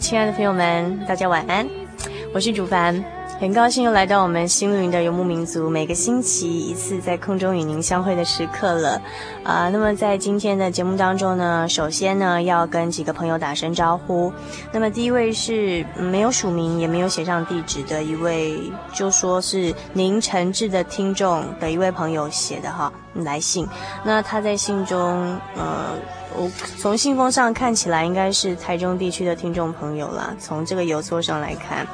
亲爱的朋友们，大家晚安，我是主凡，很高兴又来到我们心灵的游牧民族每个星期一次在空中与您相会的时刻了啊、那么在今天的节目当中呢，首先呢要跟几个朋友打声招呼。那么第一位是没有署名也没有写上地址的一位，就说是您诚挚的听众的一位朋友写的哈来信。那他在信中呃。我从信封上看起来应该是台中地区的听众朋友啦。从这个邮戳上来看，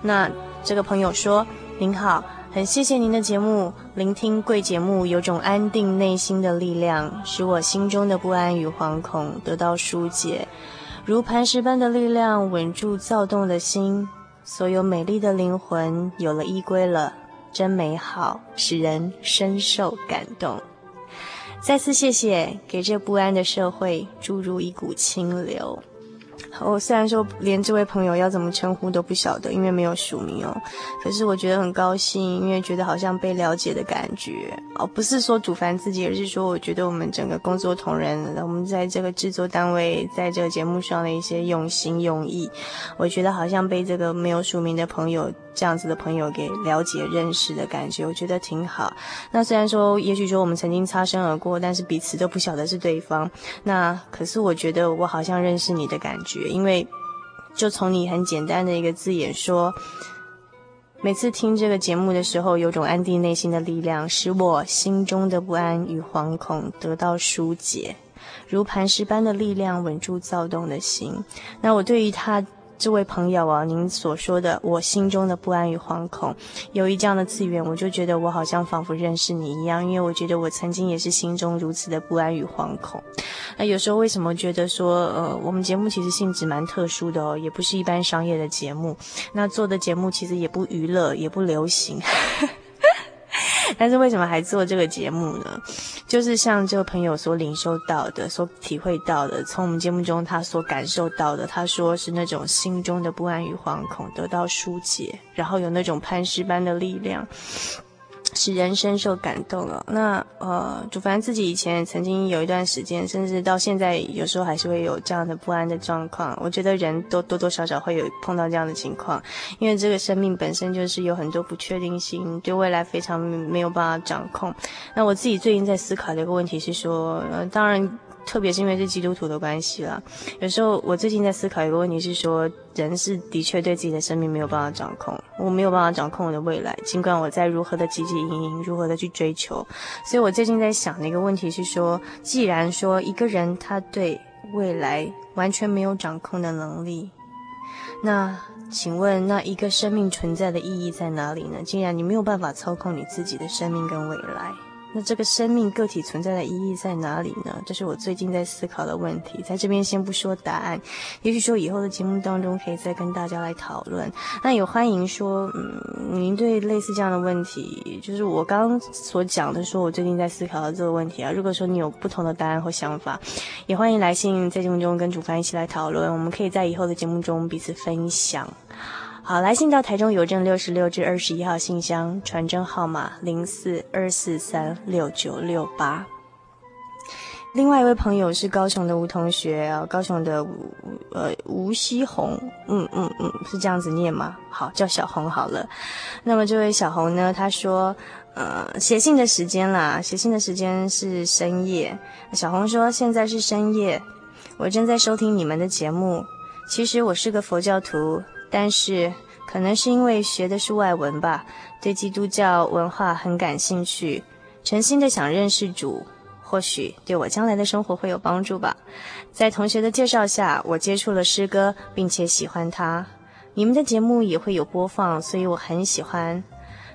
那这个朋友说：“您好，很谢谢您的节目，聆听贵节目有种安定内心的力量，使我心中的不安与惶恐得到疏解，如磐石般的力量稳住躁动的心，所有美丽的灵魂有了依归了，真美好，使人深受感动。”再次谢谢，给这不安的社会注入一股清流。我虽然说连这位朋友要怎么称呼都不晓得，因为没有署名哦。可是我觉得很高兴，因为觉得好像被了解的感觉哦。不是说主凡自己，而是说我觉得我们整个工作同仁，我们在这个制作单位，在这个节目上的一些用心用意，我觉得好像被这个没有署名的朋友这样子的朋友给了解认识的感觉，我觉得挺好。那虽然说，也许说我们曾经擦身而过，但是彼此都不晓得是对方。那可是我觉得我好像认识你的感觉。因为，就从你很简单的一个字眼说，每次听这个节目的时候，有种安定内心的力量，使我心中的不安与惶恐得到疏解，如磐石般的力量稳住躁动的心。那我对于他。这位朋友啊，您所说的我心中的不安与惶恐，由于这样的资源，我就觉得我好像仿佛认识你一样，因为我觉得我曾经也是心中如此的不安与惶恐。那有时候为什么觉得说，呃，我们节目其实性质蛮特殊的哦，也不是一般商业的节目，那做的节目其实也不娱乐，也不流行。但是为什么还做这个节目呢？就是像这个朋友所领受到的、所体会到的，从我们节目中他所感受到的，他说是那种心中的不安与惶恐得到疏解，然后有那种磐石般的力量。使人深受感动了。那呃，就反正自己以前曾经有一段时间，甚至到现在，有时候还是会有这样的不安的状况。我觉得人都多多少少会有碰到这样的情况，因为这个生命本身就是有很多不确定性，对未来非常没有办法掌控。那我自己最近在思考的一个问题是说，呃，当然。特别是因为是基督徒的关系啦，有时候我最近在思考一个问题，是说人是的确对自己的生命没有办法掌控，我没有办法掌控我的未来，尽管我在如何的汲汲营营，如何的去追求，所以我最近在想的一个问题是说，既然说一个人他对未来完全没有掌控的能力，那请问那一个生命存在的意义在哪里呢？既然你没有办法操控你自己的生命跟未来。那这个生命个体存在的意义在哪里呢？这是我最近在思考的问题，在这边先不说答案，也许说以后的节目当中可以再跟大家来讨论。那也欢迎说，嗯，您对类似这样的问题，就是我刚所讲的，说我最近在思考的这个问题啊，如果说你有不同的答案或想法，也欢迎来信在节目中跟主凡一起来讨论，我们可以在以后的节目中彼此分享。好，来信到台中邮政六十六至二十一号信箱，传真号码零四二四三六九六八。另外一位朋友是高雄的吴同学啊，高雄的吴呃吴希红，嗯嗯嗯，是这样子念吗？好，叫小红好了。那么这位小红呢，她说，呃，写信的时间啦，写信的时间是深夜。小红说，现在是深夜，我正在收听你们的节目。其实我是个佛教徒，但是可能是因为学的是外文吧，对基督教文化很感兴趣，诚心的想认识主。或许对我将来的生活会有帮助吧。在同学的介绍下，我接触了诗歌，并且喜欢它。你们的节目也会有播放，所以我很喜欢。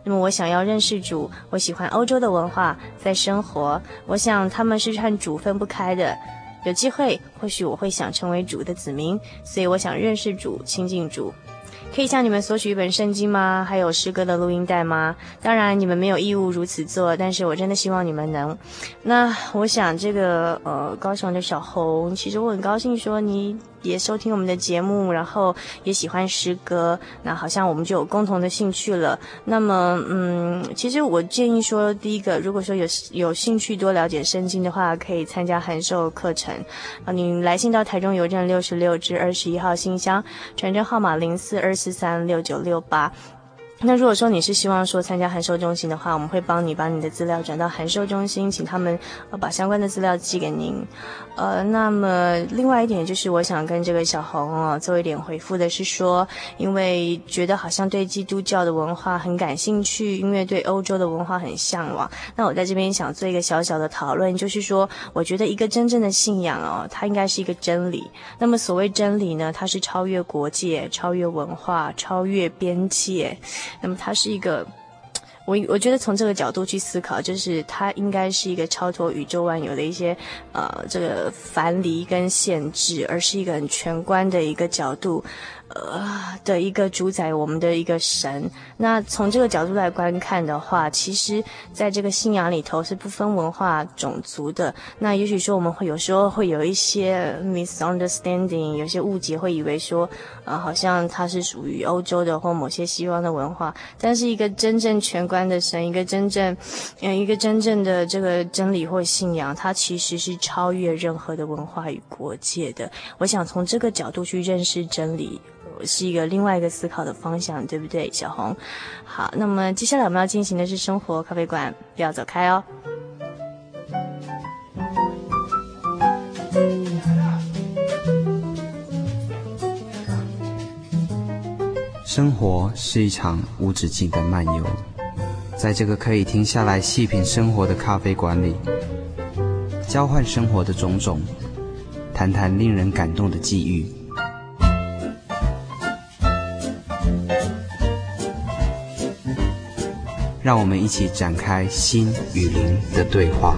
那么，我想要认识主，我喜欢欧洲的文化，在生活，我想他们是和主分不开的。有机会，或许我会想成为主的子民，所以我想认识主，亲近主。可以向你们索取一本圣经吗？还有诗歌的录音带吗？当然，你们没有义务如此做，但是我真的希望你们能。那我想，这个呃，高雄的小红，其实我很高兴说你。也收听我们的节目，然后也喜欢诗歌，那好像我们就有共同的兴趣了。那么，嗯，其实我建议说，第一个，如果说有有兴趣多了解圣经的话，可以参加函授课程。啊，你来信到台中邮政六十六至二十一号信箱，传真号码零四二四三六九六八。那如果说你是希望说参加函授中心的话，我们会帮你把你的资料转到函授中心，请他们呃把相关的资料寄给您。呃，那么另外一点就是我想跟这个小红哦做一点回复的是说，因为觉得好像对基督教的文化很感兴趣，因为对欧洲的文化很向往。那我在这边想做一个小小的讨论，就是说，我觉得一个真正的信仰哦，它应该是一个真理。那么所谓真理呢，它是超越国界、超越文化、超越边界。那么它是一个，我我觉得从这个角度去思考，就是它应该是一个超脱宇宙万有的一些呃这个樊篱跟限制，而是一个很全观的一个角度。呃的一个主宰我们的一个神，那从这个角度来观看的话，其实在这个信仰里头是不分文化种族的。那也许说我们会有时候会有一些 misunderstanding，有些误解，会以为说，呃，好像它是属于欧洲的或某些西方的文化。但是一个真正全观的神，一个真正，嗯，一个真正的这个真理或信仰，它其实是超越任何的文化与国界的。我想从这个角度去认识真理。是一个另外一个思考的方向，对不对，小红？好，那么接下来我们要进行的是生活咖啡馆，不要走开哦。生活是一场无止境的漫游，在这个可以停下来细品生活的咖啡馆里，交换生活的种种，谈谈令人感动的际遇。让我们一起展开心与灵的对话。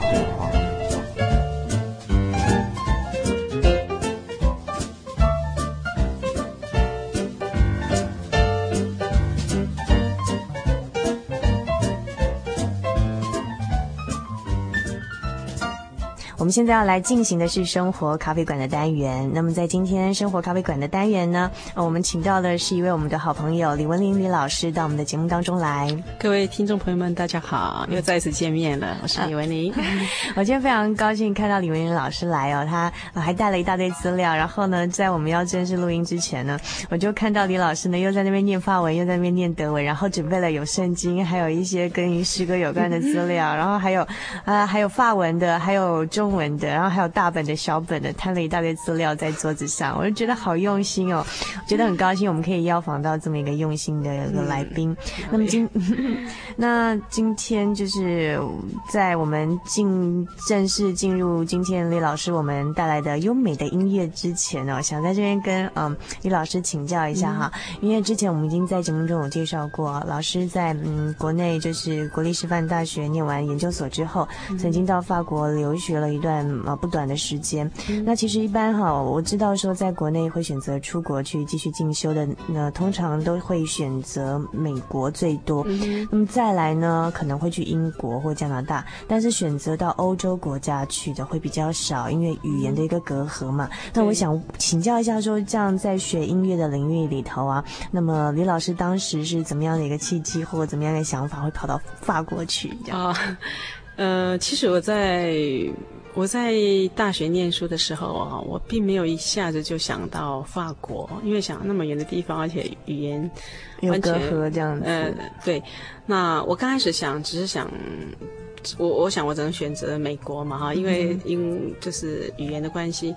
我们现在要来进行的是生活咖啡馆的单元。那么在今天生活咖啡馆的单元呢，我们请到的是一位我们的好朋友李文玲李老师到我们的节目当中来。各位听众朋友们，大家好，又再次见面了，我是李文玲。我今天非常高兴看到李文玲老师来哦，他还带了一大堆资料。然后呢，在我们要正式录音之前呢，我就看到李老师呢又在那边念法文，又在那边念德文，然后准备了有圣经，还有一些跟诗歌有关的资料，然后还有啊还有法文的，还有中文。文的，然后还有大本的小本的，摊了一大堆资料在桌子上，我就觉得好用心哦，觉得很高兴，我们可以邀访到这么一个用心的一个来宾。嗯、那么今 那今天就是在我们进正式进入今天李老师我们带来的优美的音乐之前呢、哦，想在这边跟嗯李老师请教一下哈，嗯、因为之前我们已经在节目中有介绍过，老师在嗯国内就是国立师范大学念完研究所之后，嗯、曾经到法国留学了一。段啊不短的时间。嗯、那其实一般哈，我知道说在国内会选择出国去继续进修的，那通常都会选择美国最多。嗯、那么再来呢，可能会去英国或加拿大，但是选择到欧洲国家去的会比较少，因为语言的一个隔阂嘛。嗯、那我想请教一下说，说这样在学音乐的领域里头啊，那么李老师当时是怎么样的一个契机或者怎么样的想法，会跑到法国去这样？啊，呃，其实我在我在大学念书的时候啊，我并没有一下子就想到法国，因为想那么远的地方，而且语言完全有隔阂这样子。呃，对。那我刚开始想，只是想，我我想我只能选择美国嘛哈，因为因就是语言的关系。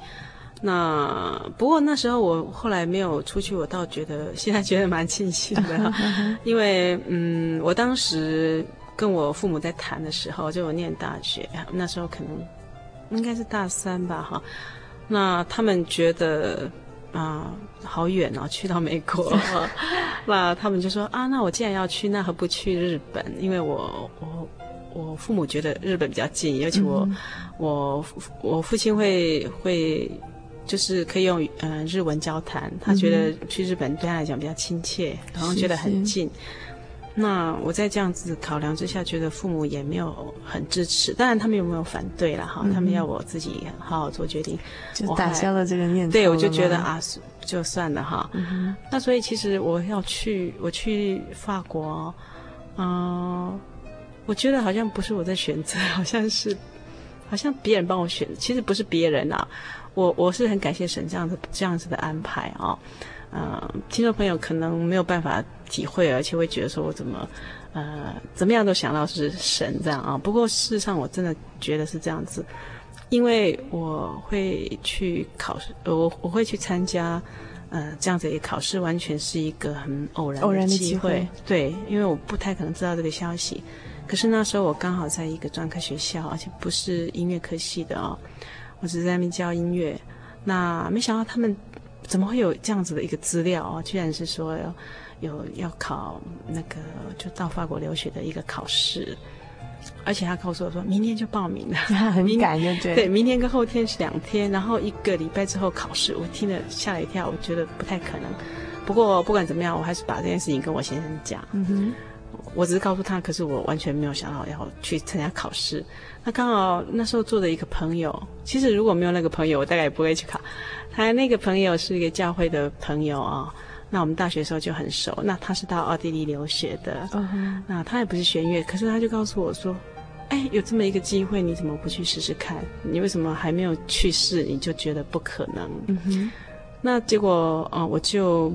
那不过那时候我后来没有出去，我倒觉得现在觉得蛮庆幸的，因为嗯，我当时跟我父母在谈的时候，就我念大学那时候可能应该是大三吧哈，那他们觉得啊好远哦，去到美国，那他们就说啊，那我既然要去，那何不去日本？因为我我我父母觉得日本比较近，尤其我、嗯、我我父亲会会。就是可以用嗯日文交谈，他觉得去日本对他来讲比较亲切，然后觉得很近。是是，那我在这样子考量之下，觉得父母也没有很支持，当然他们有没有反对了哈？嗯、他们要我自己好好做决定，就打消了这个念头。对，我就觉得啊，就算了哈。嗯、那所以其实我要去，我去法国，嗯、呃，我觉得好像不是我在选择，好像是好像别人帮我选，其实不是别人啊。我我是很感谢神这样子这样子的安排啊，呃，听众朋友可能没有办法体会，而且会觉得说我怎么呃怎么样都想到是神这样啊。不过事实上我真的觉得是这样子，因为我会去考试，我我会去参加呃这样子一个考试，完全是一个很偶然偶然的机会。对，因为我不太可能知道这个消息，可是那时候我刚好在一个专科学校，而且不是音乐科系的啊。我只是在那边教音乐，那没想到他们怎么会有这样子的一个资料啊？居然是说有有要考那个就到法国留学的一个考试，而且他告诉我说明天就报名了，很赶就对。对，明天跟后天是两天，然后一个礼拜之后考试。我听了吓了一跳，我觉得不太可能。不过不管怎么样，我还是把这件事情跟我先生讲。嗯哼。我只是告诉他，可是我完全没有想到要去参加考试。那刚好那时候做的一个朋友，其实如果没有那个朋友，我大概也不会去考。他那个朋友是一个教会的朋友啊，那我们大学的时候就很熟。那他是到奥地利留学的，那他也不是弦乐，可是他就告诉我说：“哎，有这么一个机会，你怎么不去试试看？你为什么还没有去试，你就觉得不可能？”嗯哼，那结果啊，我就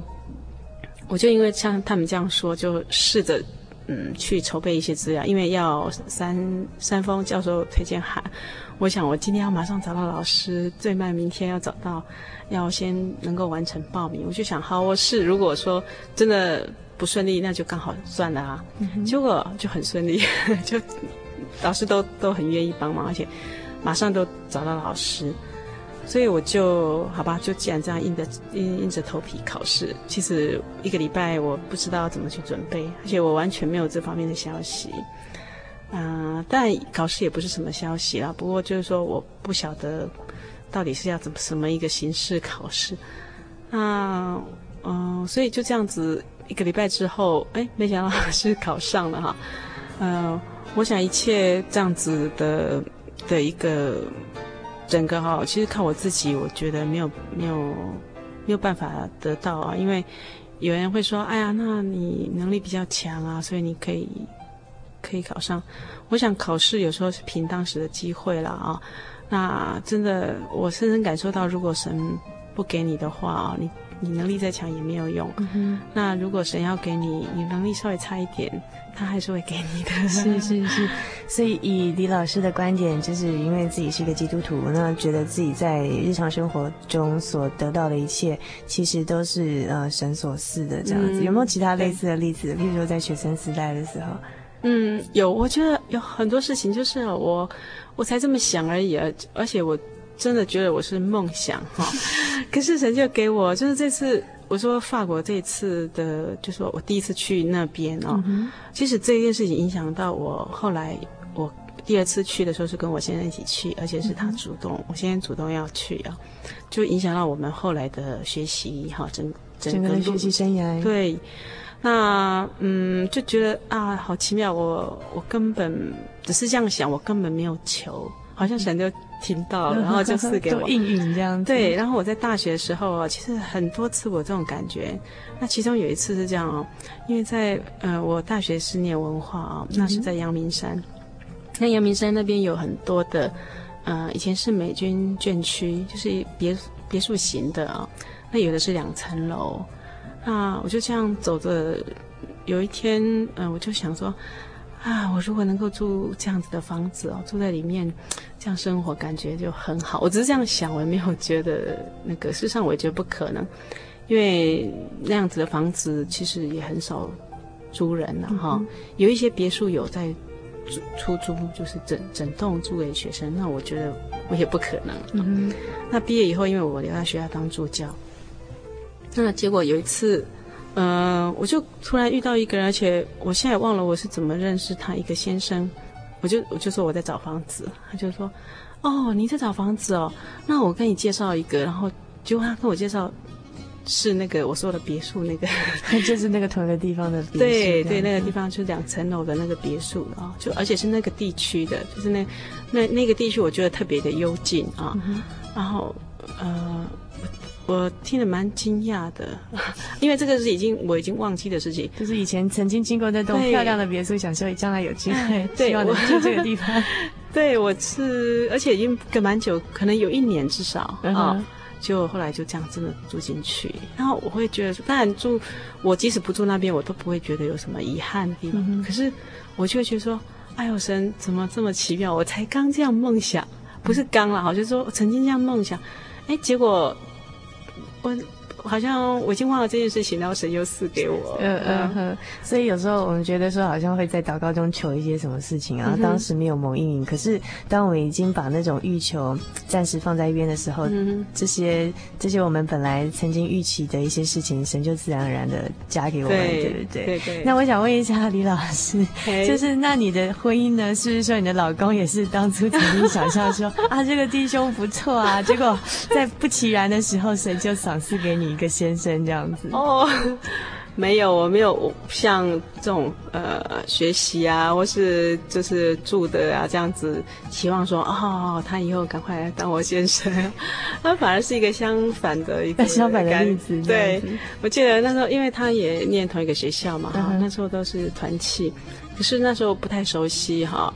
我就因为像他们这样说，就试着。嗯，去筹备一些资料，因为要三三封教授推荐函。我想，我今天要马上找到老师，最慢明天要找到，要先能够完成报名。我就想，好，我是。如果说真的不顺利，那就刚好算了啊。嗯、结果就很顺利，就老师都都很愿意帮忙，而且马上都找到老师。所以我就好吧，就既然这样硬着硬硬着头皮考试。其实一个礼拜我不知道怎么去准备，而且我完全没有这方面的消息。嗯、但考试也不是什么消息啦。不过就是说我不晓得到底是要怎么什么一个形式考试。那嗯、所以就这样子一个礼拜之后，哎，没想到是考上了哈。嗯、呃，我想一切这样子的的一个。整个哈，其实靠我自己，我觉得没有没有没有办法得到啊。因为有人会说：“哎呀，那你能力比较强啊，所以你可以可以考上。”我想考试有时候是凭当时的机会了啊。那真的，我深深感受到，如果神不给你的话啊，你。你能力再强也没有用。那如果神要给你，你能力稍微差一点，他还是会给你的。是是是。所以以李老师的观点，就是因为自己是一个基督徒，那觉得自己在日常生活中所得到的一切，其实都是呃神所赐的这样子。嗯、有没有其他类似的例子？对譬如说在学生时代的时候。嗯，有。我觉得有很多事情，就是我我才这么想而已，而且我。真的觉得我是梦想哈，可是神就给我，就是这次我说法国这一次的，就是说我第一次去那边哦。其实这件事情影响到我后来我第二次去的时候是跟我先生一起去，而且是他主动，嗯、我先生主动要去啊，就影响到我们后来的学习哈，整整个，整个学习生涯。对，那嗯，就觉得啊，好奇妙，我我根本只是这样想，我根本没有求，好像神就听到然后就是给我 应允这样子。对，然后我在大学的时候啊，其实很多次我这种感觉。那其中有一次是这样哦，因为在呃，我大学是念文化啊，那是在阳明山。那阳明山那边有很多的，呃，以前是美军眷区，就是别别墅型的啊。那有的是两层楼。那我就这样走着，有一天，嗯、呃，我就想说，啊，我如果能够住这样子的房子哦，住在里面，这样生活感觉就很好。我只是这样想，我也没有觉得那个，事实上我也觉得不可能。因为那样子的房子其实也很少租人了哈，嗯、有一些别墅有在出出租，就是整整栋租给学生。那我觉得我也不可能。嗯，那毕业以后，因为我留在学校当助教，那结果有一次，嗯、呃，我就突然遇到一个人，而且我现在也忘了我是怎么认识他，一个先生，我就我就说我在找房子，他就说，哦，你在找房子哦，那我跟你介绍一个，然后结果他跟我介绍。是那个我说的别墅，那个 就是那个同一个地方的别墅。对对，那个地方就是两层楼的那个别墅啊，就而且是那个地区的，就是那那那个地区，我觉得特别的幽静啊。嗯、然后呃，我我听得蛮惊讶的，因为这个是已经我已经忘记的事情，就是以前曾经经过那栋漂亮的别墅，对想说将来有机会，对希望能住这个地方。对，我是，而且已经隔蛮久，可能有一年至少、啊。就后来就这样真的住进去，然后我会觉得说，当然住我即使不住那边，我都不会觉得有什么遗憾的地方。嗯、可是我就会觉得说，哎呦神怎么这么奇妙？我才刚这样梦想，不是刚了，哈就是说我曾经这样梦想，哎，结果我。好像我已经忘了这件事情，然后神又赐给我。嗯嗯哼，所以有时候我们觉得说，好像会在祷告中求一些什么事情，然后当时没有蒙应允。可是当我们已经把那种欲求暂时放在一边的时候，这些这些我们本来曾经预期的一些事情，神就自然而然的加给我们，对不对？对对。那我想问一下李老师，就是那你的婚姻呢？是不是说你的老公也是当初曾经想象说 啊，这个弟兄不错啊，结果在不其然的时候，神就赏赐给你？一个先生这样子哦，没有，我没有像这种呃学习啊，或是就是住的啊这样子，期望说哦，他以后赶快来当我先生。他反而是一个相反的一个 相反的例子。对，我记得那时候，因为他也念同一个学校嘛，哈、嗯，那时候都是团契，可是那时候不太熟悉哈。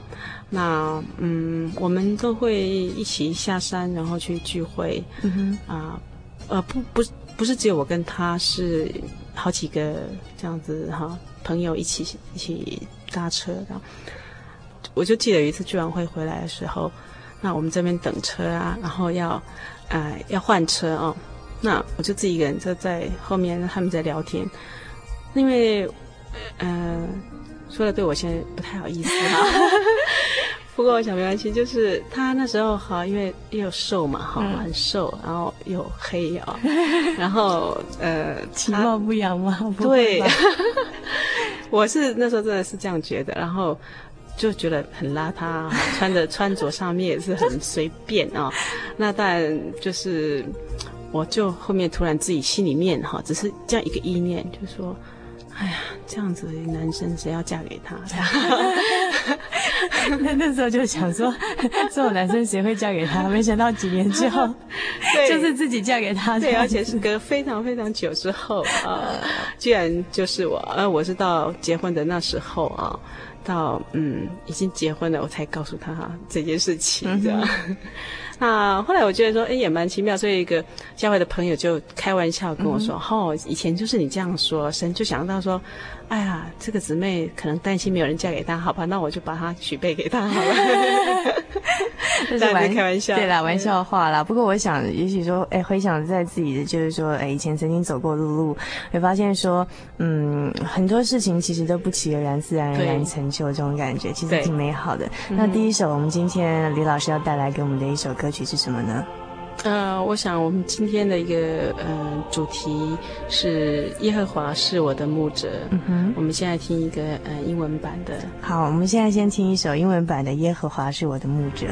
那嗯，我们都会一起下山，然后去聚会。嗯哼，啊，呃，不不。不是只有我跟他，是好几个这样子哈，朋友一起一起搭车，的我就记得有一次聚完会回来的时候，那我们这边等车啊，然后要呃要换车哦，那我就自己一个人就在后面，他们在聊天，因为呃说的对我现在不太好意思哈。不过我想没关系，就是他那时候哈，因为又瘦嘛，哈，很瘦，然后又黑啊，然后呃，其貌不扬嘛，对，我是那时候真的是这样觉得，然后就觉得很邋遢，穿的穿着上面也是很随便啊。那当然就是，我就后面突然自己心里面哈，只是这样一个意念，就说。哎呀，这样子的男生谁要嫁给他？那那时候就想说，这种男生谁会嫁给他？没想到几年之后，对就是自己嫁给他。对，而且是隔非常非常久之后啊，居然就是我。呃，我是到结婚的那时候啊，到嗯已经结婚了，我才告诉他这件事情，这样。嗯那后来我觉得说，哎，也蛮奇妙。所以一个教会的朋友就开玩笑跟我说：“嗯、哦，以前就是你这样说，神就想到说。”哎呀，这个姊妹可能担心没有人嫁给他，好吧？那我就把她许配给他好了。这是玩开玩笑，对啦，玩笑话啦。不过我想，也许说，哎，回想在自己的，就是说，哎，以前曾经走过的路，会发现说，嗯，很多事情其实都不期而然，自然而然成就，这种感觉其实挺美好的。那第一首我们今天李老师要带来给我们的一首歌曲是什么呢？呃，我想我们今天的一个呃主题是耶和华是我的牧者。嗯哼，我们现在听一个呃英文版的。好，我们现在先听一首英文版的《耶和华是我的牧者》。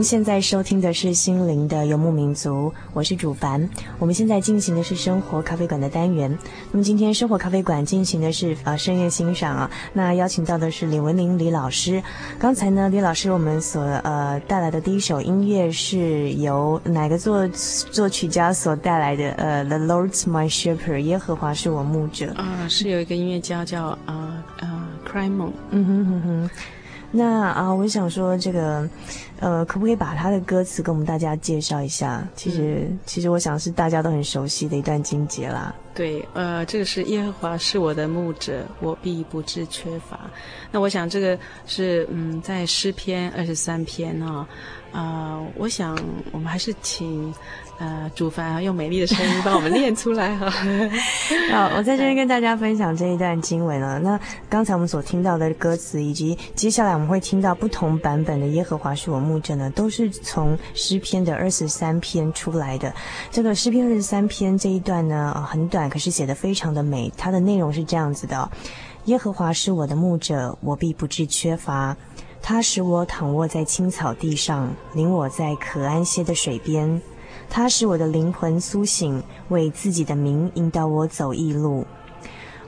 您现在收听的是心灵的游牧民族，我是主凡。我们现在进行的是生活咖啡馆的单元。那么今天生活咖啡馆进行的是呃深夜欣赏啊，那邀请到的是李文玲李老师。刚才呢，李老师我们所呃带来的第一首音乐是由哪个作作曲家所带来的？呃，The Lord's My Shepherd，耶和华是我牧者。啊，是有一个音乐家叫啊啊 Crymon。嗯哼哼哼。那啊，我想说这个，呃，可不可以把他的歌词跟我们大家介绍一下？其实，嗯、其实我想是大家都很熟悉的一段经节啦。对，呃，这个是耶和华是我的牧者，我必不致缺乏。那我想这个是嗯，在诗篇二十三篇啊，啊、呃，我想我们还是请。呃，主凡，用美丽的声音帮我们念出来哈。好，我在这边跟大家分享这一段经文了。那刚才我们所听到的歌词，以及接下来我们会听到不同版本的《耶和华是我牧者》呢，都是从诗篇的二十三篇出来的。这个诗篇二十三篇这一段呢，很短，可是写得非常的美。它的内容是这样子的：耶和华是我的牧者，我必不致缺乏。他使我躺卧在青草地上，领我在可安歇的水边。他使我的灵魂苏醒，为自己的名引导我走义路。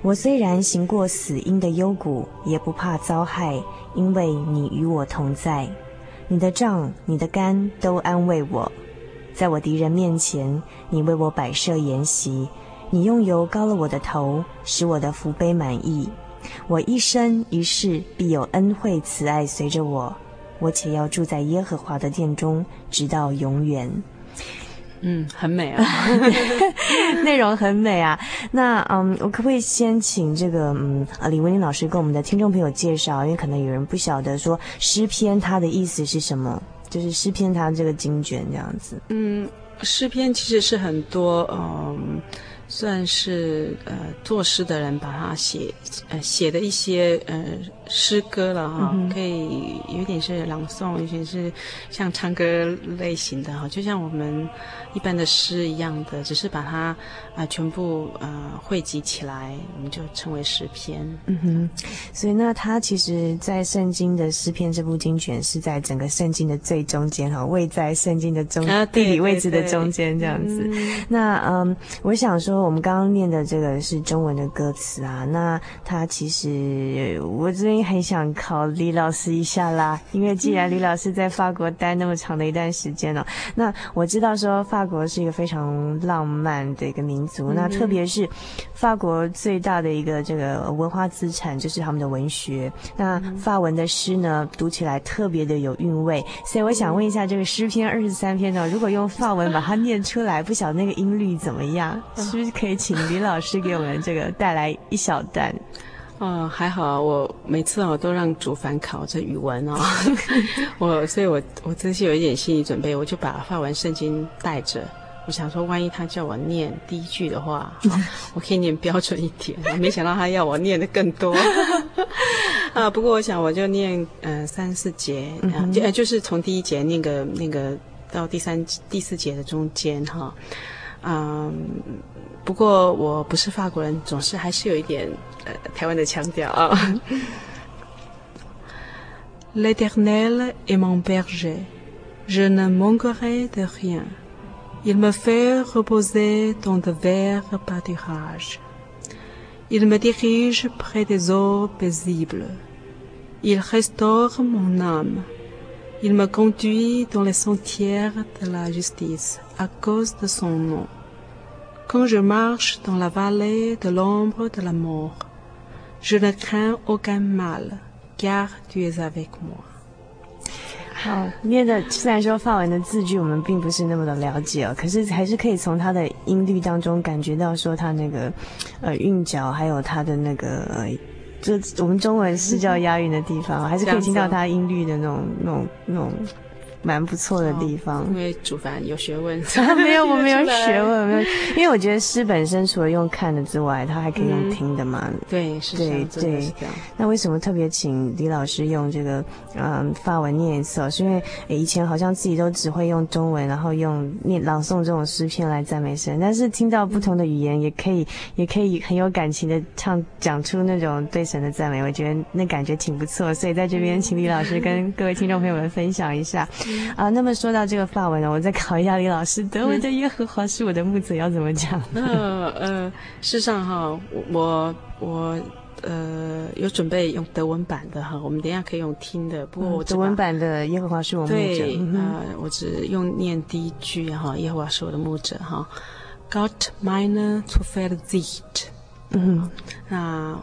我虽然行过死荫的幽谷，也不怕遭害，因为你与我同在。你的杖、你的竿都安慰我。在我敌人面前，你为我摆设筵席。你用油膏了我的头，使我的福杯满溢。我一生一世必有恩惠慈爱随着我，我且要住在耶和华的殿中，直到永远。嗯，很美啊，内容很美啊。那嗯，我可不可以先请这个嗯啊李文玲老师跟我们的听众朋友介绍？因为可能有人不晓得说诗篇它的意思是什么，就是诗篇它这个经卷这样子。嗯，诗篇其实是很多嗯，算是呃作诗的人把它写呃写的一些呃诗歌了哈，可以有点是朗诵，有点是像唱歌类型的哈，就像我们一般的诗一样的，只是把它啊、呃、全部呃汇集起来，我们就称为诗篇。嗯哼，所以那它其实，在圣经的诗篇这部经卷是在整个圣经的最中间哈，位在圣经的中、啊、地理位置的中间这样子。嗯那嗯，我想说，我们刚刚念的这个是中文的歌词啊，那它其实我最近。很想考李老师一下啦，因为既然李老师在法国待那么长的一段时间了，那我知道说法国是一个非常浪漫的一个民族，那特别是法国最大的一个这个文化资产就是他们的文学，那法文的诗呢，读起来特别的有韵味，所以我想问一下，这个诗篇二十三篇呢，如果用法文把它念出来，不晓得那个音律怎么样？是不是可以请李老师给我们这个带来一小段？哦，还好，我每次我都让主凡考这语文哦，我所以我我真是有一点心理准备，我就把法文圣经带着，我想说，万一他叫我念第一句的话，哦、我可以念标准一点。没想到他要我念的更多 啊！不过我想我就念嗯、呃、三四节，啊、就就是从第一节那个那个到第三第四节的中间哈，嗯、哦。不过我不是法国人，总是还是有一点 呃台湾的腔调啊。 L'Éternel est mon berger, je ne manquerai de rien. Il me fait reposer dans de verts pâturages. Il me dirige près des eaux paisibles. Il restaure mon âme. Il me conduit dans les sentiers de la justice à cause de son nom. Quand je marche dans la vallée de l'ombre de la mort, je ne crains aucun mal, car tu es avec moi. 好，念的虽然说法文的字句我们并不是那么的了解哦，可是还是可以从它的音律当中感觉到说它那个呃韵脚，还有它的那个呃，就我们中文是叫押韵的地方，还是可以听到它音律的那种那种那种。蛮不错的地方，因为主凡有学问。没有，我没有学问，没有。因为我觉得诗本身除了用看的之外，它还可以用听的嘛。对，是对对。那为什么特别请李老师用这个嗯发文念一次？是因为以前好像自己都只会用中文，然后用念朗诵这种诗篇来赞美神。但是听到不同的语言，也可以也可以很有感情的唱讲出那种对神的赞美。我觉得那感觉挺不错，所以在这边请李老师跟各位听众朋友们分享一下。啊，那么说到这个法文呢，我再考一下李老师，德文的耶和华是我的牧者要怎么讲？呃呃，事实上哈，我我呃有准备用德文版的哈，我们等一下可以用听的。不过我德文版的耶和华是我牧者，对，呃，我只用念第一句哈，耶和华是我的牧者哈，Gott meine Zuversicht。嗯，那。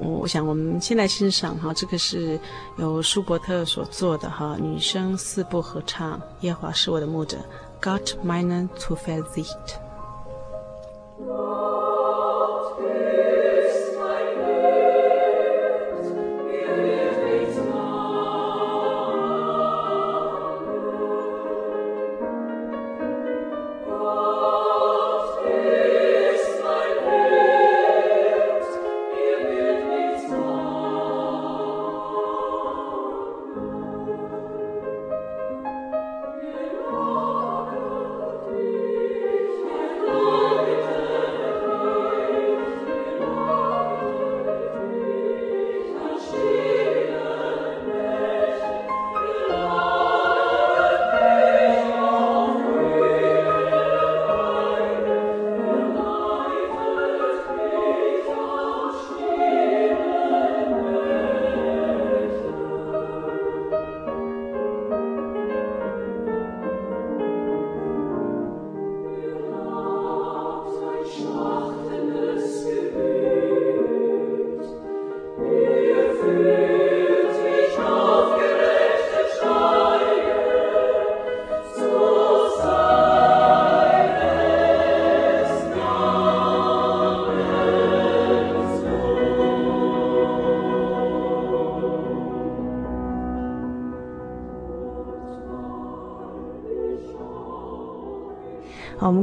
我想，我们先来欣赏哈，这个是由舒伯特所做的哈，女声四部合唱，《耶华是我的牧者》，Gott meine Zuversicht。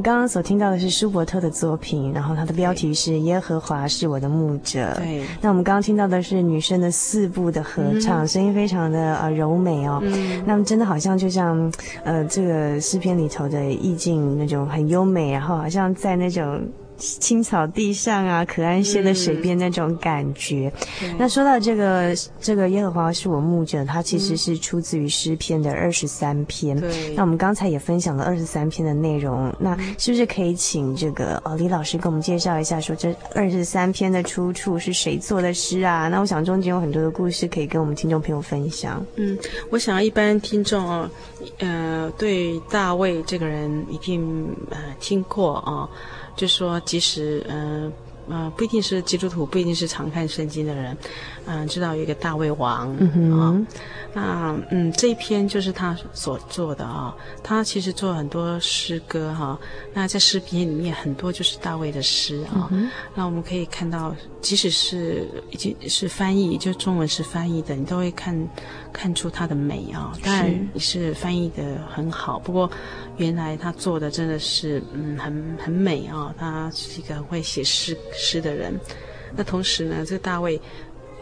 刚刚所听到的是舒伯特的作品，然后他的标题是《耶和华是我的牧者》。对。那我们刚刚听到的是女生的四部的合唱，嗯、声音非常的呃柔美哦。嗯。那么真的好像就像呃这个诗篇里头的意境那种很优美，然后好像在那种。青草地上啊，可安歇的水边那种感觉。嗯、那说到这个，这个耶和华是我牧者，它其实是出自于诗篇的二十三篇。对。那我们刚才也分享了二十三篇的内容，那是不是可以请这个哦李老师给我们介绍一下，说这二十三篇的出处是谁做的诗啊？那我想中间有很多的故事可以跟我们听众朋友分享。嗯，我想一般听众哦，呃，对大卫这个人一定呃听过啊。哦就说，即使嗯呃，呃不一定是基督徒，不一定是常看圣经的人，嗯、呃，知道有一个大卫王啊。嗯哼哦那嗯，这一篇就是他所做的啊、哦。他其实做很多诗歌哈、哦。那在诗篇里面很多就是大卫的诗啊、那我们可以看到，即使是已经是翻译，就中文是翻译的，你都会看看出它的美啊、哦。当然你是翻译的很好，不过原来他做的真的是嗯很很美啊、哦。他是一个很会写诗诗的人。那同时呢，这个大卫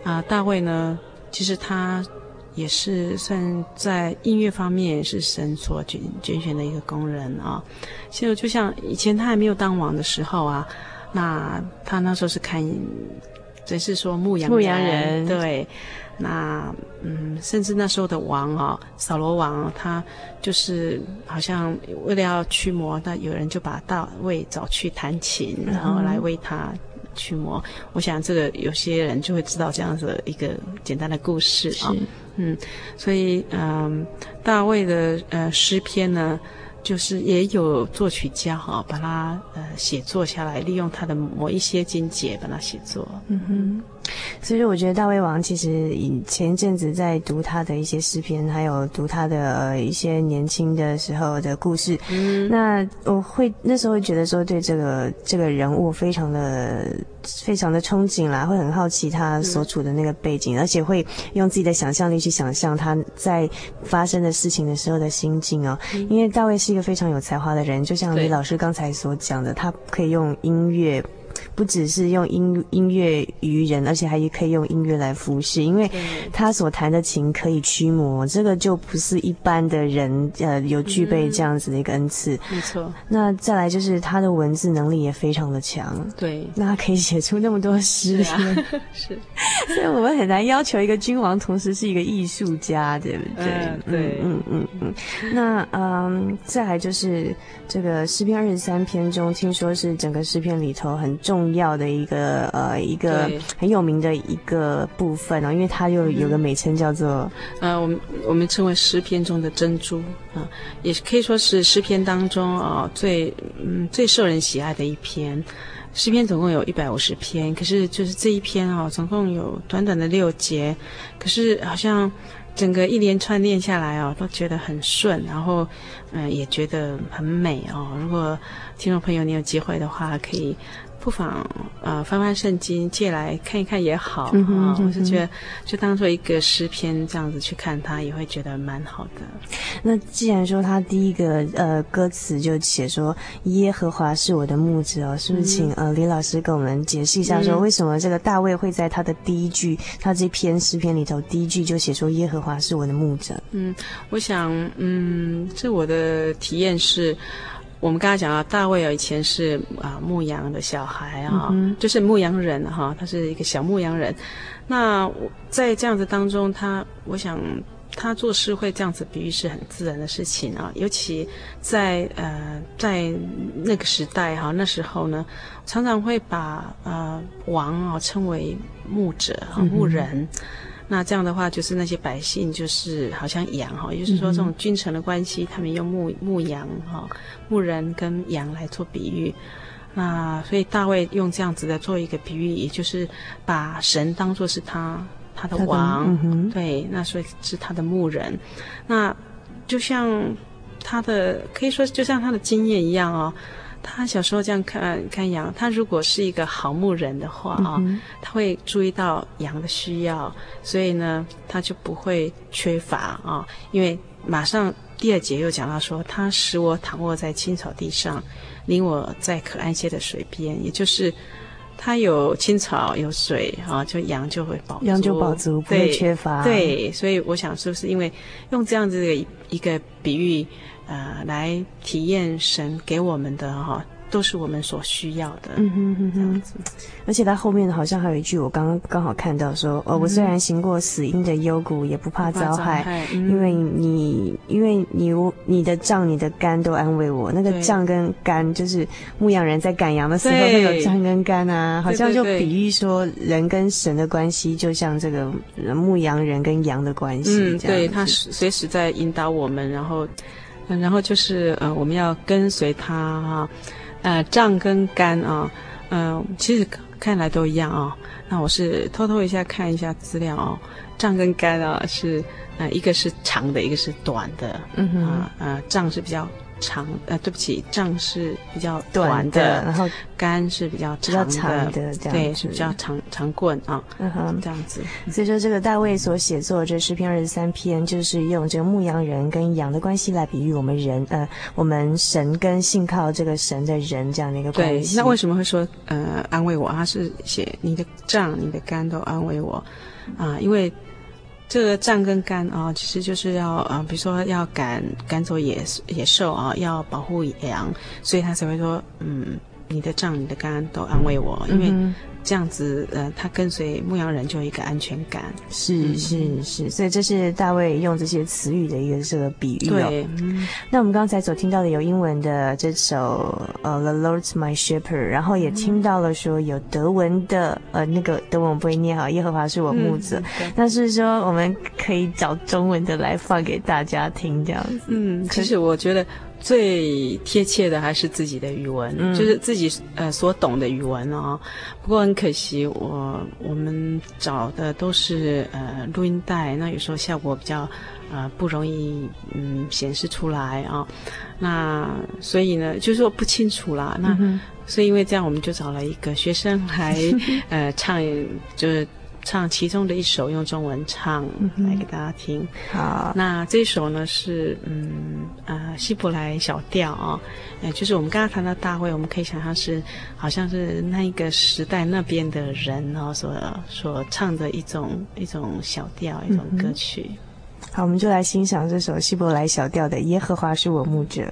啊、呃，大卫呢，其实他。也是算在音乐方面也是神所拣拣选的一个工人啊。现在就像以前他还没有当王的时候啊，那他那时候是看，只是说牧羊人，牧羊人对。那嗯，甚至那时候的王啊，扫罗王，他就是好像为了要驱魔，那有人就把大卫找去弹琴，然后来为他驱魔。嗯、我想这个有些人就会知道这样子的一个简单的故事啊。嗯，所以嗯，大卫的呃诗篇呢，就是也有作曲家哈，把它呃写作下来，利用他的某一些经节把它写作。嗯哼。所以说，我觉得大胃王其实以前一阵子在读他的一些诗篇，还有读他的呃一些年轻的时候的故事。嗯，那我会那时候会觉得说，对这个这个人物非常的非常的憧憬啦，会很好奇他所处的那个背景，嗯、而且会用自己的想象力去想象他在发生的事情的时候的心境哦。嗯、因为大卫是一个非常有才华的人，就像李老师刚才所讲的，他可以用音乐。不只是用音音乐娱人，而且还可以用音乐来服侍，因为他所弹的琴可以驱魔，这个就不是一般的人呃有具备这样子的一个恩赐。没错。那再来就是他的文字能力也非常的强。对。那他可以写出那么多诗。是啊。是。所以我们很难要求一个君王同时是一个艺术家，对不对？嗯、对。嗯嗯嗯。那嗯，再来就是这个诗篇二十三篇中，听说是整个诗篇里头很重。要的一个呃一个很有名的一个部分哦，因为它又有个美称叫做呃我们我们称为诗篇中的珍珠啊，也可以说是诗篇当中啊最嗯最受人喜爱的一篇。诗篇总共有一百五十篇，可是就是这一篇啊，总共有短短的六节，可是好像整个一连串念下来哦，都觉得很顺，然后嗯也觉得很美哦。如果听众朋友你有机会的话，可以。不妨呃翻翻圣经借来看一看也好啊，嗯哼嗯，我是觉得就当做一个诗篇这样子去看它，也会觉得蛮好的。那既然说他第一个呃歌词就写说耶和华是我的牧者哦，是不是请、嗯、呃李老师给我们解释一下，说为什么这个大卫会在他的第一句，他这篇诗篇里头第一句就写说耶和华是我的牧者？嗯，我想嗯，这我的体验是。我们刚才讲到大卫以前是啊牧羊的小孩啊，嗯、就是牧羊人哈，他是一个小牧羊人。那在这样子当中，他我想他做事会这样子比喻是很自然的事情啊。尤其在呃在那个时代哈，那时候呢，常常会把呃王啊称为牧者啊牧人。嗯那这样的话，就是那些百姓就是好像羊哈，也就是说这种君臣的关系，他们用牧牧羊哈，牧人跟羊来做比喻。那所以大卫用这样子的做一个比喻，也就是把神当作是他他的王，嗯、对，那所以是他的牧人。那就像他的可以说就像他的经验一样哦。他小时候这样看看羊，他如果是一个好牧人的话啊，他会注意到羊的需要，所以呢，他就不会缺乏啊，因为马上第二节又讲到说，他使我躺卧在青草地上，领我在可安歇的水边，也就是他有青草有水啊，就羊就会饱，羊就饱足，不会缺乏。对，所以我想是不是因为用这样子的一个比喻，呃，来体验神给我们的哈。都是我们所需要的，嗯哼哼哼，而且他后面好像还有一句，我刚刚刚好看到说，哦，我虽然行过死荫的幽谷，也不怕遭害，害嗯、因为你，因为你，你的杖、你的肝都安慰我。那个杖跟肝，就是牧羊人在赶羊的时候会有杖跟肝啊，好像就比喻说人跟神的关系，就像这个牧羊人跟羊的关系。嗯，对，他随时在引导我们，然后，然后就是呃，我们要跟随他哈。呃，脏跟肝啊，嗯、呃，其实看来都一样啊。那我是偷偷一下看一下资料哦，脏跟肝啊是，呃，一个是长的，一个是短的。嗯哼，啊、呃，脏，是比较。长呃，对不起，杖是比较短的，然后杆是比较长的，长的这样对，是比较长长棍啊，嗯哼，这样子。所以说，这个大卫所写作这诗篇二十三篇，就是用这个牧羊人跟羊的关系来比喻我们人，呃，我们神跟信靠这个神的人这样的一个关系。对，那为什么会说呃安慰我？他是写你的杖、你的杆都安慰我啊，因为。这个杖跟肝啊，其实就是要啊，比如说要赶赶走野野兽啊，要保护羊，所以他才会说，嗯，你的杖、你的肝都安慰我，因为。嗯这样子，呃，他跟随牧羊人就有一个安全感，是是是，所以这是大卫用这些词语的一个这个比喻哦。对，嗯、那我们刚才所听到的有英文的这首呃《The Lord's My Shepherd》，然后也听到了说有德文的，呃，那个德文我不会念哈，耶和华是我牧者。嗯、那是说我们可以找中文的来放给大家听，这样子。嗯，其实我觉得。最贴切的还是自己的语文，嗯、就是自己呃所懂的语文哦。不过很可惜，我我们找的都是呃录音带，那有时候效果比较呃不容易嗯显示出来啊、哦。那所以呢，就是说不清楚啦。那、嗯、所以因为这样，我们就找了一个学生来 呃唱，就是。唱其中的一首，用中文唱来给大家听。好，那这首呢是嗯呃希伯来小调啊，呃就是我们刚刚谈到大卫，我们可以想象是好像是那一个时代那边的人哦所所唱的一种一种小调一种歌曲。好，我们就来欣赏这首希伯来小调的《耶和华是我牧者》。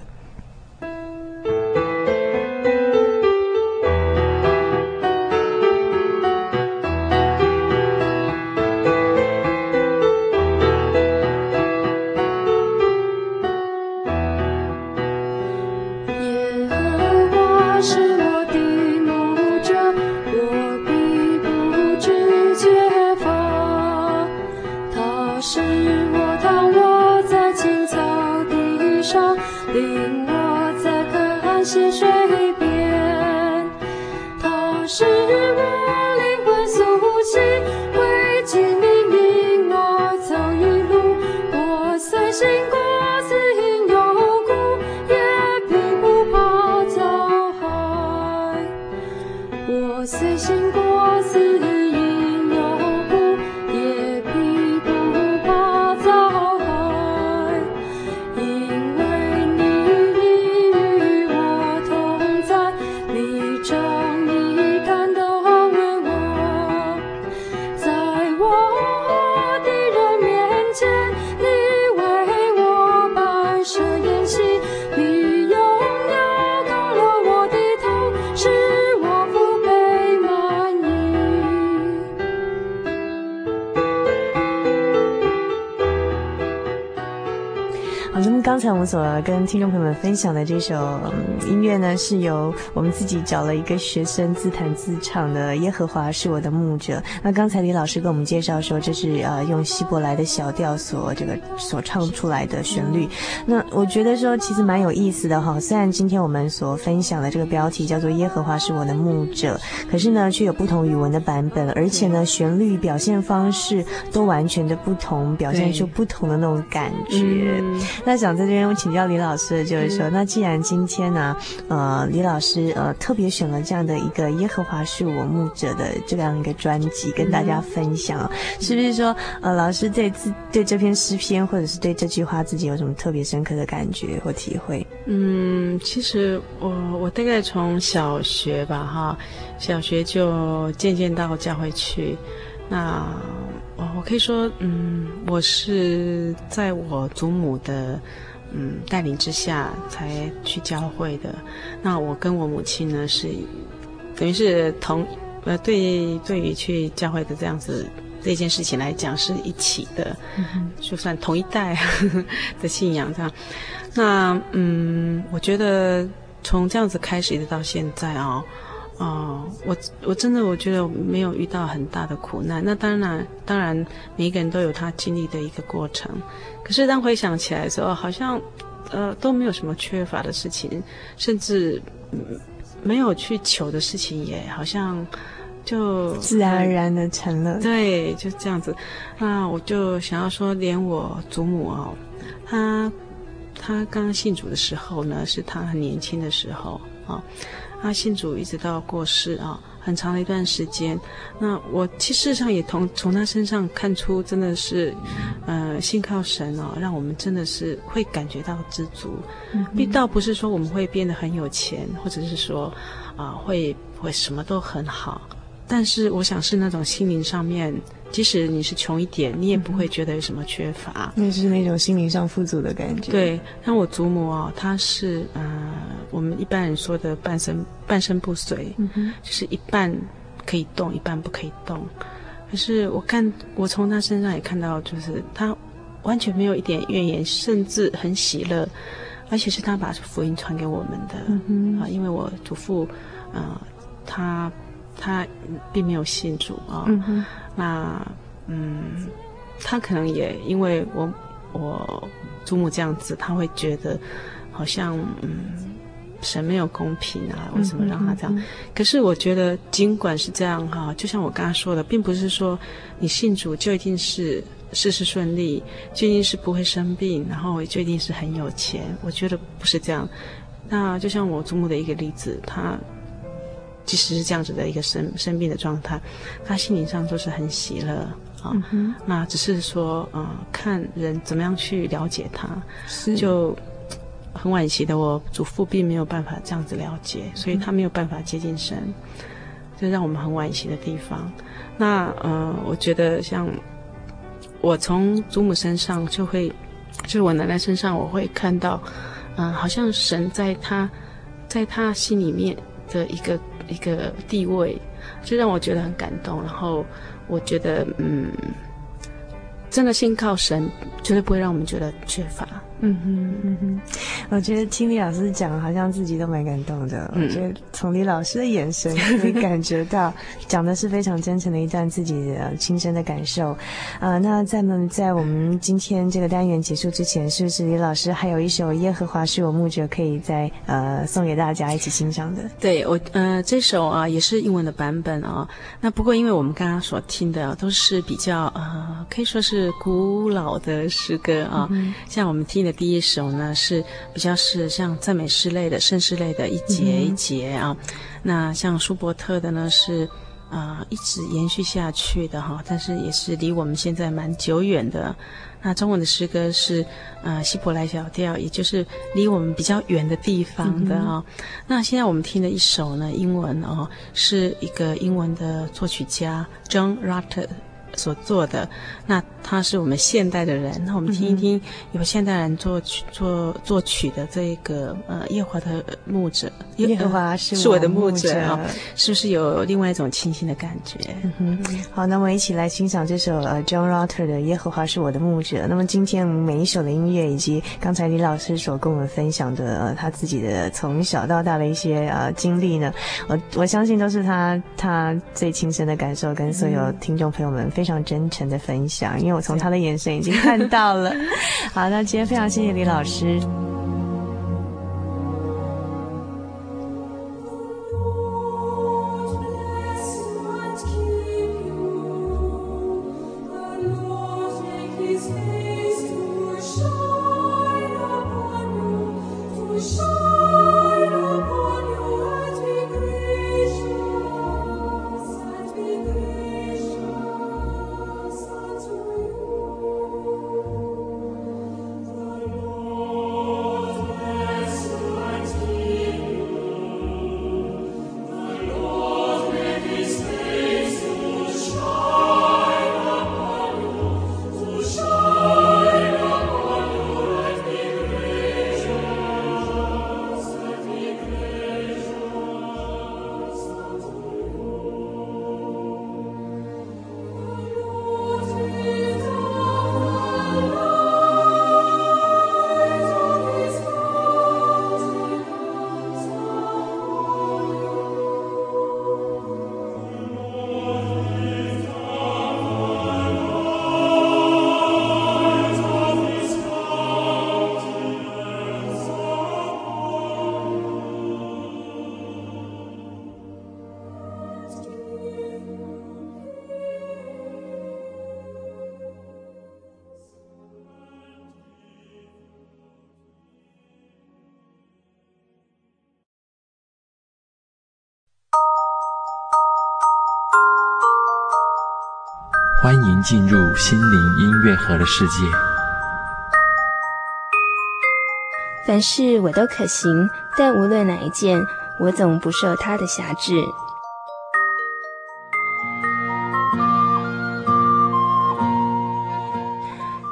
所跟听众朋友们分享的这首音乐呢，是由我们自己找了一个学生自弹自唱的《耶和华是我的牧者》。那刚才李老师跟我们介绍说，这是呃用希伯来的小调所这个所唱出来的旋律。那我觉得说其实蛮有意思的哈。虽然今天我们所分享的这个标题叫做《耶和华是我的牧者》，可是呢却有不同语文的版本，而且呢旋律表现方式都完全的不同，表现出不同的那种感觉。那想在这边我请教李老师的就是说，嗯、那既然今天呢，呃，李老师呃特别选了这样的一个《耶和华是我牧者》的这样一个专辑跟大家分享，嗯、是不是说呃老师对自对这篇诗篇或者是对这句话自己有什么特别深刻的感觉或体会？嗯，其实我我大概从小学吧哈，小学就渐渐到教会去，那。哦，我可以说，嗯，我是在我祖母的嗯带领之下才去教会的。那我跟我母亲呢是等于是同呃对对于去教会的这样子这件事情来讲是一起的，就算同一代 的信仰这样。那嗯，我觉得从这样子开始一直到现在啊。哦，我我真的我觉得我没有遇到很大的苦难。那当然，当然每一个人都有他经历的一个过程。可是当回想起来的时候，好像呃都没有什么缺乏的事情，甚至没有去求的事情，也好像就自然而然的成了。对，就这样子。那我就想要说，连我祖母哦，她她刚信主的时候呢，是她很年轻的时候啊。哦他信主一直到过世啊，很长的一段时间。那我其实上也从从他身上看出，真的是，呃，信靠神哦，让我们真的是会感觉到知足。嗯哼，倒不是说我们会变得很有钱，或者是说，啊、呃，会会什么都很好。但是我想是那种心灵上面，即使你是穷一点，你也不会觉得有什么缺乏。那是那种心灵上富足的感觉。对，像我祖母啊、哦，她是呃，我们一般人说的半身半身不遂，嗯、就是一半可以动，一半不可以动。可是我看，我从她身上也看到，就是她完全没有一点怨言，甚至很喜乐，而且是她把福音传给我们的。啊、因为我祖父，啊、呃，他。他并没有信主啊，哦嗯、哼那嗯，他可能也因为我我祖母这样子，他会觉得好像嗯，神没有公平啊，为什么让他这样？可是我觉得尽管是这样哈，就像我刚刚说的，并不是说你信主就一定是事事顺利，就一定是不会生病，然后就一定是很有钱。我觉得不是这样。那就像我祖母的一个例子，他。即使是这样子的一个生生病的状态，他心灵上都是很喜乐啊。嗯、那只是说，嗯、呃，看人怎么样去了解他，就很惋惜的。我祖父并没有办法这样子了解，所以他没有办法接近神，这、嗯、让我们很惋惜的地方。那呃，我觉得像我从祖母身上就会，就是我奶奶身上，我会看到，嗯、呃，好像神在他，在他心里面的一个。一个地位，就让我觉得很感动。然后我觉得，嗯，真的信靠神，绝对不会让我们觉得缺乏。嗯哼嗯哼，我觉得听李老师讲，好像自己都蛮感动的。嗯、我觉得从李老师的眼神可以感觉到，讲的是非常真诚的一段自己的亲身的感受。啊、呃，那在在我们今天这个单元结束之前，是不是李老师还有一首《耶和华是我牧者》可以再呃送给大家一起欣赏的？对，我呃这首啊也是英文的版本啊。那不过因为我们刚刚所听的都是比较呃可以说是古老的诗歌啊，嗯、像我们听的。第一首呢是比较是像赞美诗类的、圣诗类的，一节一节啊。嗯、那像舒伯特的呢是啊、呃、一直延续下去的哈，但是也是离我们现在蛮久远的。那中文的诗歌是呃希伯来小调，也就是离我们比较远的地方的啊。嗯、那现在我们听的一首呢英文哦，是一个英文的作曲家 John Rutter 所做的。那他是我们现代的人，那我们听一听有现代人作曲作作曲的这个呃耶和华的牧者，耶和华是我，是我的牧者啊，是不是有另外一种清新的感觉？嗯哼，好，那我们一起来欣赏这首呃 John Rutter 的耶和华是我的牧者。那么今天每一首的音乐以及刚才李老师所跟我们分享的呃他自己的从小到大的一些呃经历呢，我我相信都是他他最亲身的感受，跟所有听众朋友们非常真诚的分享，因为。我从他的眼神已经看到了。好，那今天非常谢谢李老师。欢迎进入心灵音乐盒的世界。凡事我都可行，但无论哪一件，我总不受他的辖制。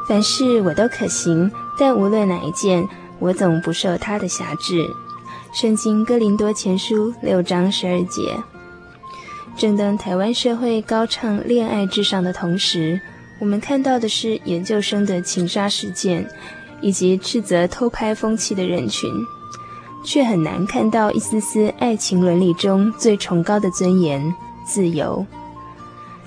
凡事我都可行，但无论哪一件，我总不受他的辖制。圣经哥林多前书六章十二节。正当台湾社会高唱恋爱至上的同时，我们看到的是研究生的情杀事件，以及斥责偷拍风气的人群，却很难看到一丝丝爱情伦理中最崇高的尊严——自由。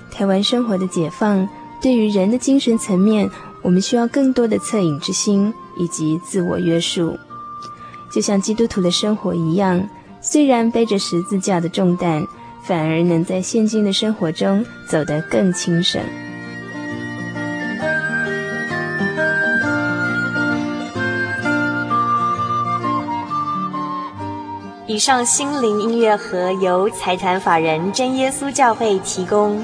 台湾生活的解放，对于人的精神层面，我们需要更多的恻隐之心以及自我约束，就像基督徒的生活一样，虽然背着十字架的重担。反而能在现今的生活中走得更轻省。以上心灵音乐盒由财团法人真耶稣教会提供。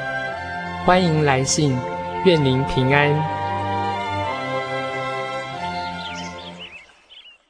欢迎来信，愿您平安。